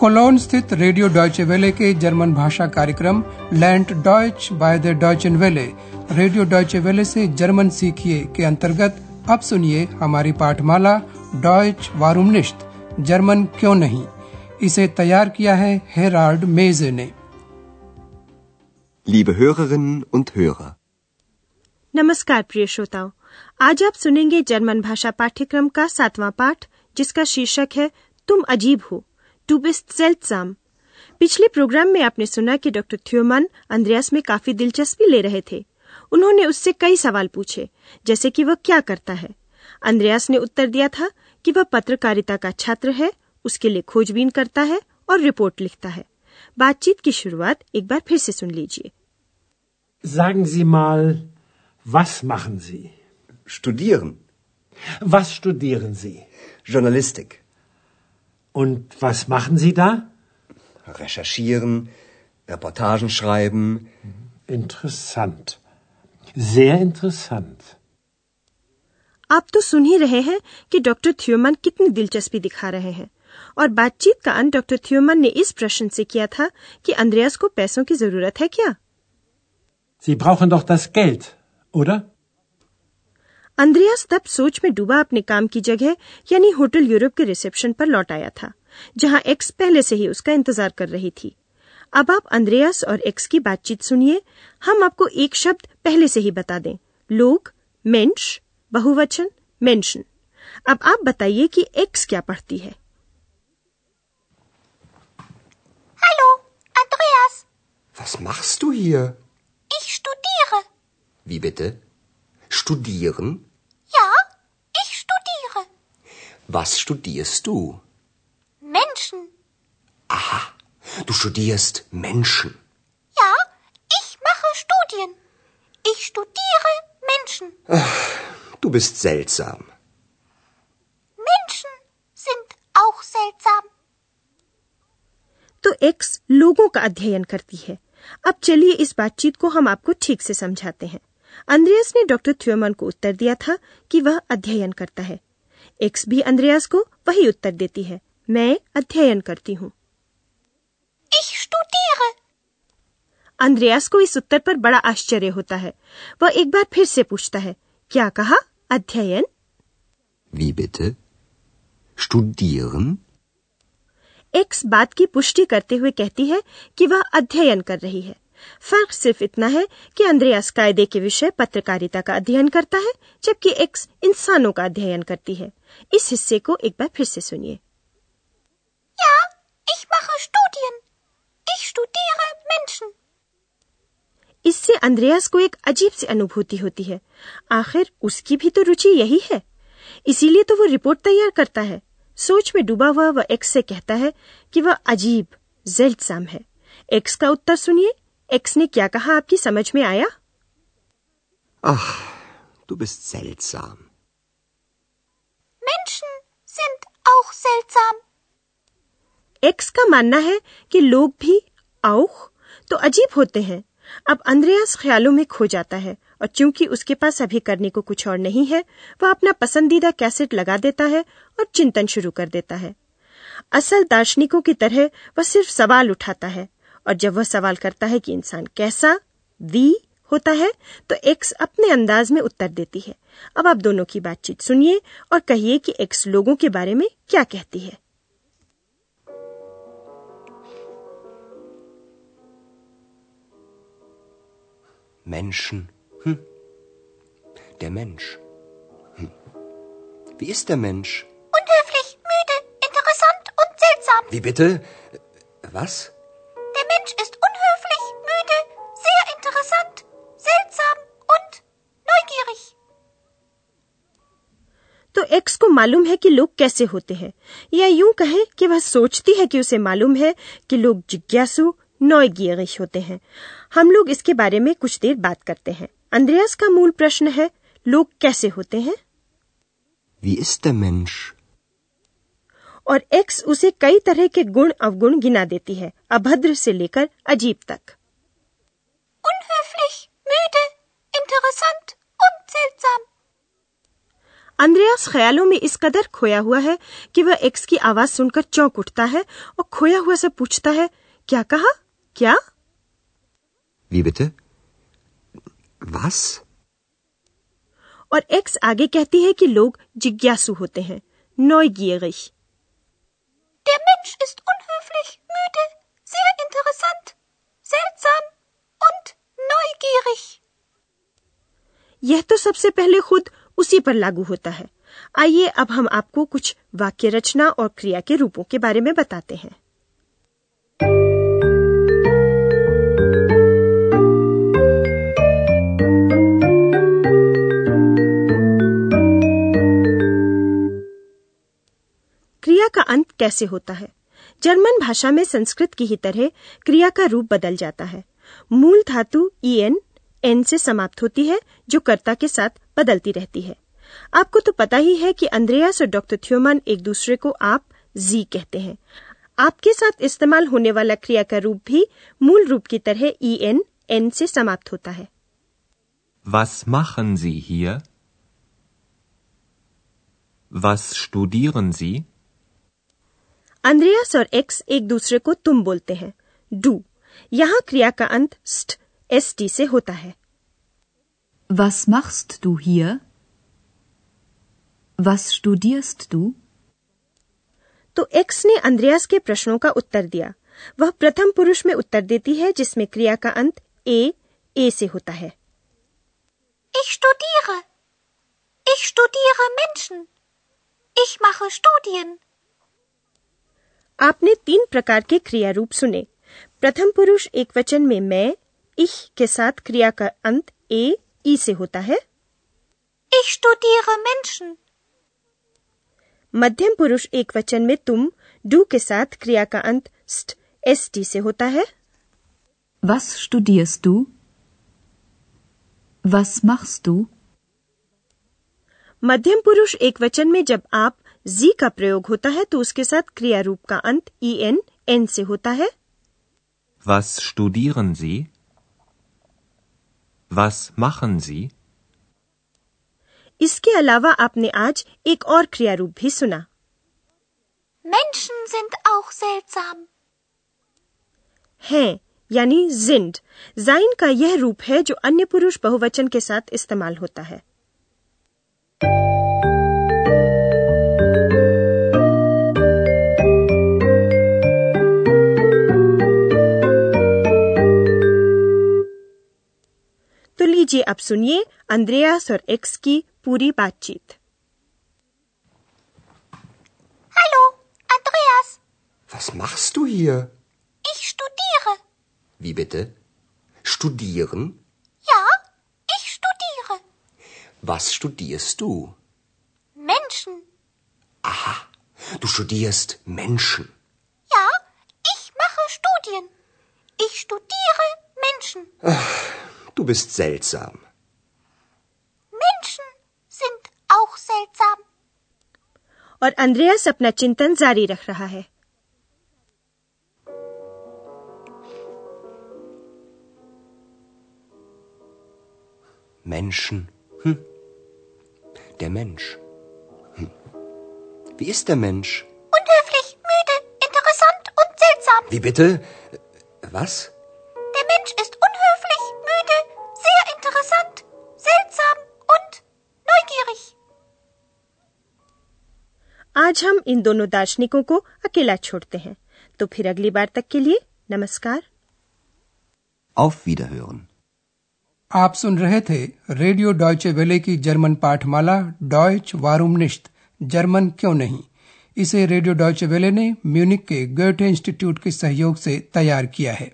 Colon स्थित radio Deutsche वेले के जर्मन भाषा कार्यक्रम land Deutsch by the Deutsche Welle. Radio Deutsche वेले से जर्मन सीखिए के अंतर्गत अब सुनिए हमारी पाठमाला डॉयच वारूमनिश्त जर्मन क्यों नहीं? इसे तैयार किया है हेराल्ड मेजे ने। Liebe Hörerinnen und Hörer, नमस्कार प्रिय श्रोताओं आज आप सुनेंगे जर्मन भाषा पाठ्यक्रम का सातवां पाठ जिसका शीर्षक है तुम अजीब हो। टू बिस्ट सेल्टसाम पिछले प्रोग्राम में आपने सुना कि डॉक्टर थ्योमन अंद्रयास में काफ़ी दिलचस्पी ले रहे थे। उन्होंने उससे कई सवाल पूछे जैसे कि वह क्या करता है। अंद्रयास ने उत्तर दिया था कि वह पत्रकारिता का छात्र है उसके लिए खोजबीन करता है और रिपोर्ट लिखता है। बातचीत की शुरुआत एक बार फिर से सुन लीजिए। Sagen Sie mal, was machen Sie? studieren, Was studieren Sie? Journalistik, Und was machen Sie da? recherchieren, Reportagen schreiben, Interessant. Sehr interessant. आप तो सुन ही रहे हैं कि डॉक्टर थ्योमन कितनी दिलचस्पी दिखा रहे हैं और बातचीत का अंत डॉक्टर थ्योमन ने इस प्रश्न से किया था कि अंद्रयास को पैसों की जरूरत है क्या Sie brauchen doch das Geld, oder? अंद्रयास तब सोच में डूबा अपने काम की जगह यानी होटल यूरोप के रिसेप्शन पर लौट आया था जहाँ एक्स पहले से ही उसका इंतज़ार कर रही थी अब आप अंद्रयास और एक्स की बातचीत सुनिए हम आपको एक शब्द पहले से ही बता दें लोग मेंश बहुवचन मेंशन अब आप बताइए कि एक्स क्या पढ़ती है Hallo, Andreas. Was machst du hier? Ich studiere. Wie bitte? Studieren? Ja, ich studiere. Was studierst du? Menschen. Aha, du studierst Menschen. Ja, ich mache Studien. Ich studiere Menschen. Du bist seltsam. Menschen sind auch seltsam. तो X लोगों का अध्ययन करती है अब चलिए इस बातचीत को हम आपको ठीक से समझाते हैं अंद्रयास ने डॉक्टर थ्योमन को उत्तर दिया था कि वह अध्ययन करता है। एक्स भी अंद्रयास को वही उत्तर देती है। मैं अध्ययन करती हूँ। अंद्रयास को इस उत्तर पर बड़ा आश्चर्य होता है। वह एक बार फिर से पूछता है क्या कहा? अध्ययन? Wie bitte? Studieren? एक्स बात की पुष्टि करते हुए कहती है कि वह अध्ययन कर रही है। फ़र्क सिर्फ़ इतना है कि अंद्रयास कायदे के विषय पत्रकारिता का अध्ययन करता है जबकि एक्स इंसानों का अध्ययन करती है। इस हिस्से को एक बार फिर से सुनिए। Ja, ich mache Studien. Ich studiere Menschen. इससे अंद्रयास को एक अजीब सी अनुभूति होती है। आखिर उसकी भी तो रुचि यही है। इसीलिए तो वो रिपोर्ट तैयार करता है। सोच में डूबा हुआ वह एक्स से कहता है कि वह अजीब जेल्टसाम है। एक्स का उत्तर सुनिए। एक्स ने क्या कहा आपकी समझ में आया Ach, du bist seltsam. Menschen sind auch seltsam. X का मानना है कि लोग भी औख तो अजीब होते हैं अब अंद्रयास ख्यालों में खो जाता है और चूँकि उसके पास अभी करने को कुछ और नहीं है वह अपना पसंदीदा कैसेट लगा देता है और चिंतन शुरू कर देता है असल दार्शनिकों की तरह वह सिर्फ़ सवाल उठाता है और जब वह सवाल करता है कि इंसान कैसा वी होता है तो एक्स अपने अंदाज में उत्तर देती है अब आप दोनों की बातचीत सुनिए और कहिए कि एक्स लोगों के बारे में क्या कहती है Menschen. Hm. Der Mensch. Hm. Wie ist der Mensch? Unhöflich, müde, interessant und seltsam. Wie bitte? Was? Mensch ist unhöflich, müde, sehr interessant, seltsam und neugierig. तो एक्स को मालूम है कि लोग कैसे होते हैं या यूँ कहें कि वह सोचती है कि उसे मालूम है कि लोग जिज्ञासु नौगियरिश होते हैं हम लोग इसके बारे में कुछ देर बात करते हैं अंद्रयास का मूल प्रश्न है लोग कैसे होते हैं Wie ist der Mensch? और एक्स उसे कई तरह के गुण अवगुण गिना देती है अभद्र से लेकर अजीब तक Unhöflich, müde, interessant und seltsam. अंद्रयास ख्यालों में इस कदर खोया हुआ है कि वह एक्स की आवाज़ सुनकर चौंक उठता है और खोया हुआ से पूछता है क्या कहा क्या Wie bitte? Was? और एक्स आगे कहती है कि लोग जिज्ञासु होते हैं neugierig Der Mensch ist unhöflich, müde, sehr interessant, seltsam und neugierig. यह तो सबसे पहले खुद उसी पर लागू होता है आइए अब हम आपको कुछ वाक्य रचना और क्रिया के रूपों के बारे में बताते हैं क्रिया का अंत कैसे होता है? जर्मन भाषा में संस्कृत की ही तरह क्रिया का रूप बदल जाता है। मूल धातु ईएन एन एन से समाप्त होती है, जो कर्ता के साथ बदलती रहती है। आपको तो पता ही है कि अंद्रयास और डॉक्टर थ्योमन एक दूसरे को आप जी कहते हैं। आपके साथ इस्तेमाल होने वाला क्रिया का रूप भी मूल रूप की तरह ई एन एन से समाप्त होता है। Was machen Sie hier? Was studieren Sie? अंद्रयास और एक्स एक दूसरे को तुम बोलते हैं डू यहाँ क्रिया का अंत स्ट एस टी से होता है Was machst du hier? Was studierst du? तो एक्स ने अंद्रयास के प्रश्नों का उत्तर दिया वह प्रथम पुरुष में उत्तर देती है जिसमें क्रिया का अंत ए ए से होता है Ich studiere. Ich studiere Menschen. Ich mache Studien. आपने तीन प्रकार के क्रिया रूप सुने प्रथम पुरुष एक वचन में मैं ich के साथ क्रिया का अंत ए ई से होता है Ich studiere Menschen. मध्यम पुरुष एक वचन में तुम डू के साथ क्रिया का अंत स्ट एस टी से होता है Was studierst du? Was machst du? मध्यम पुरुष एक वचन में जब आप जी का प्रयोग होता है तो उसके साथ क्रिया रूप का अंत ई एन एन से होता है Was studieren Sie? Was machen Sie? इसके अलावा आपने आज एक और क्रिया रूप भी सुना Menschen sind auch seltsam. हैं यानी जिंड जाइन का यह रूप है जो अन्य पुरुष बहुवचन के साथ इस्तेमाल होता है लीजिए अब सुनिए अंद्रयास और एक्स की पूरी बातचीत Hallo, Andreas. Was machst du hier? Ich studiere. Wie bitte? Studieren? Ja, ich studiere. Was studierst du? Menschen. Du studierst Menschen. bist seltsam. Menschen sind auch seltsam. और अंद्रयास अपना चिंतन जारी रख रहा है Menschen. Hm. Der Mensch. Hm. Wie ist der Mensch? Unhöflich, müde, interessant und seltsam. Wie bitte? Was? आज हम इन दोनों दार्शनिकों को अकेला छोड़ते हैं। तो फिर अगली बार तक के लिए नमस्कार। Auf Wiederhören. आप सुन रहे थे रेडियो डॉयचे वेले की जर्मन पाठमाला डॉयच वारूम निश्त। जर्मन क्यों नहीं? इसे रेडियो डॉयचे वेले ने म्यूनिक के गोएटे इंस्टीट्यूट के सहयोग से तैयार किया है।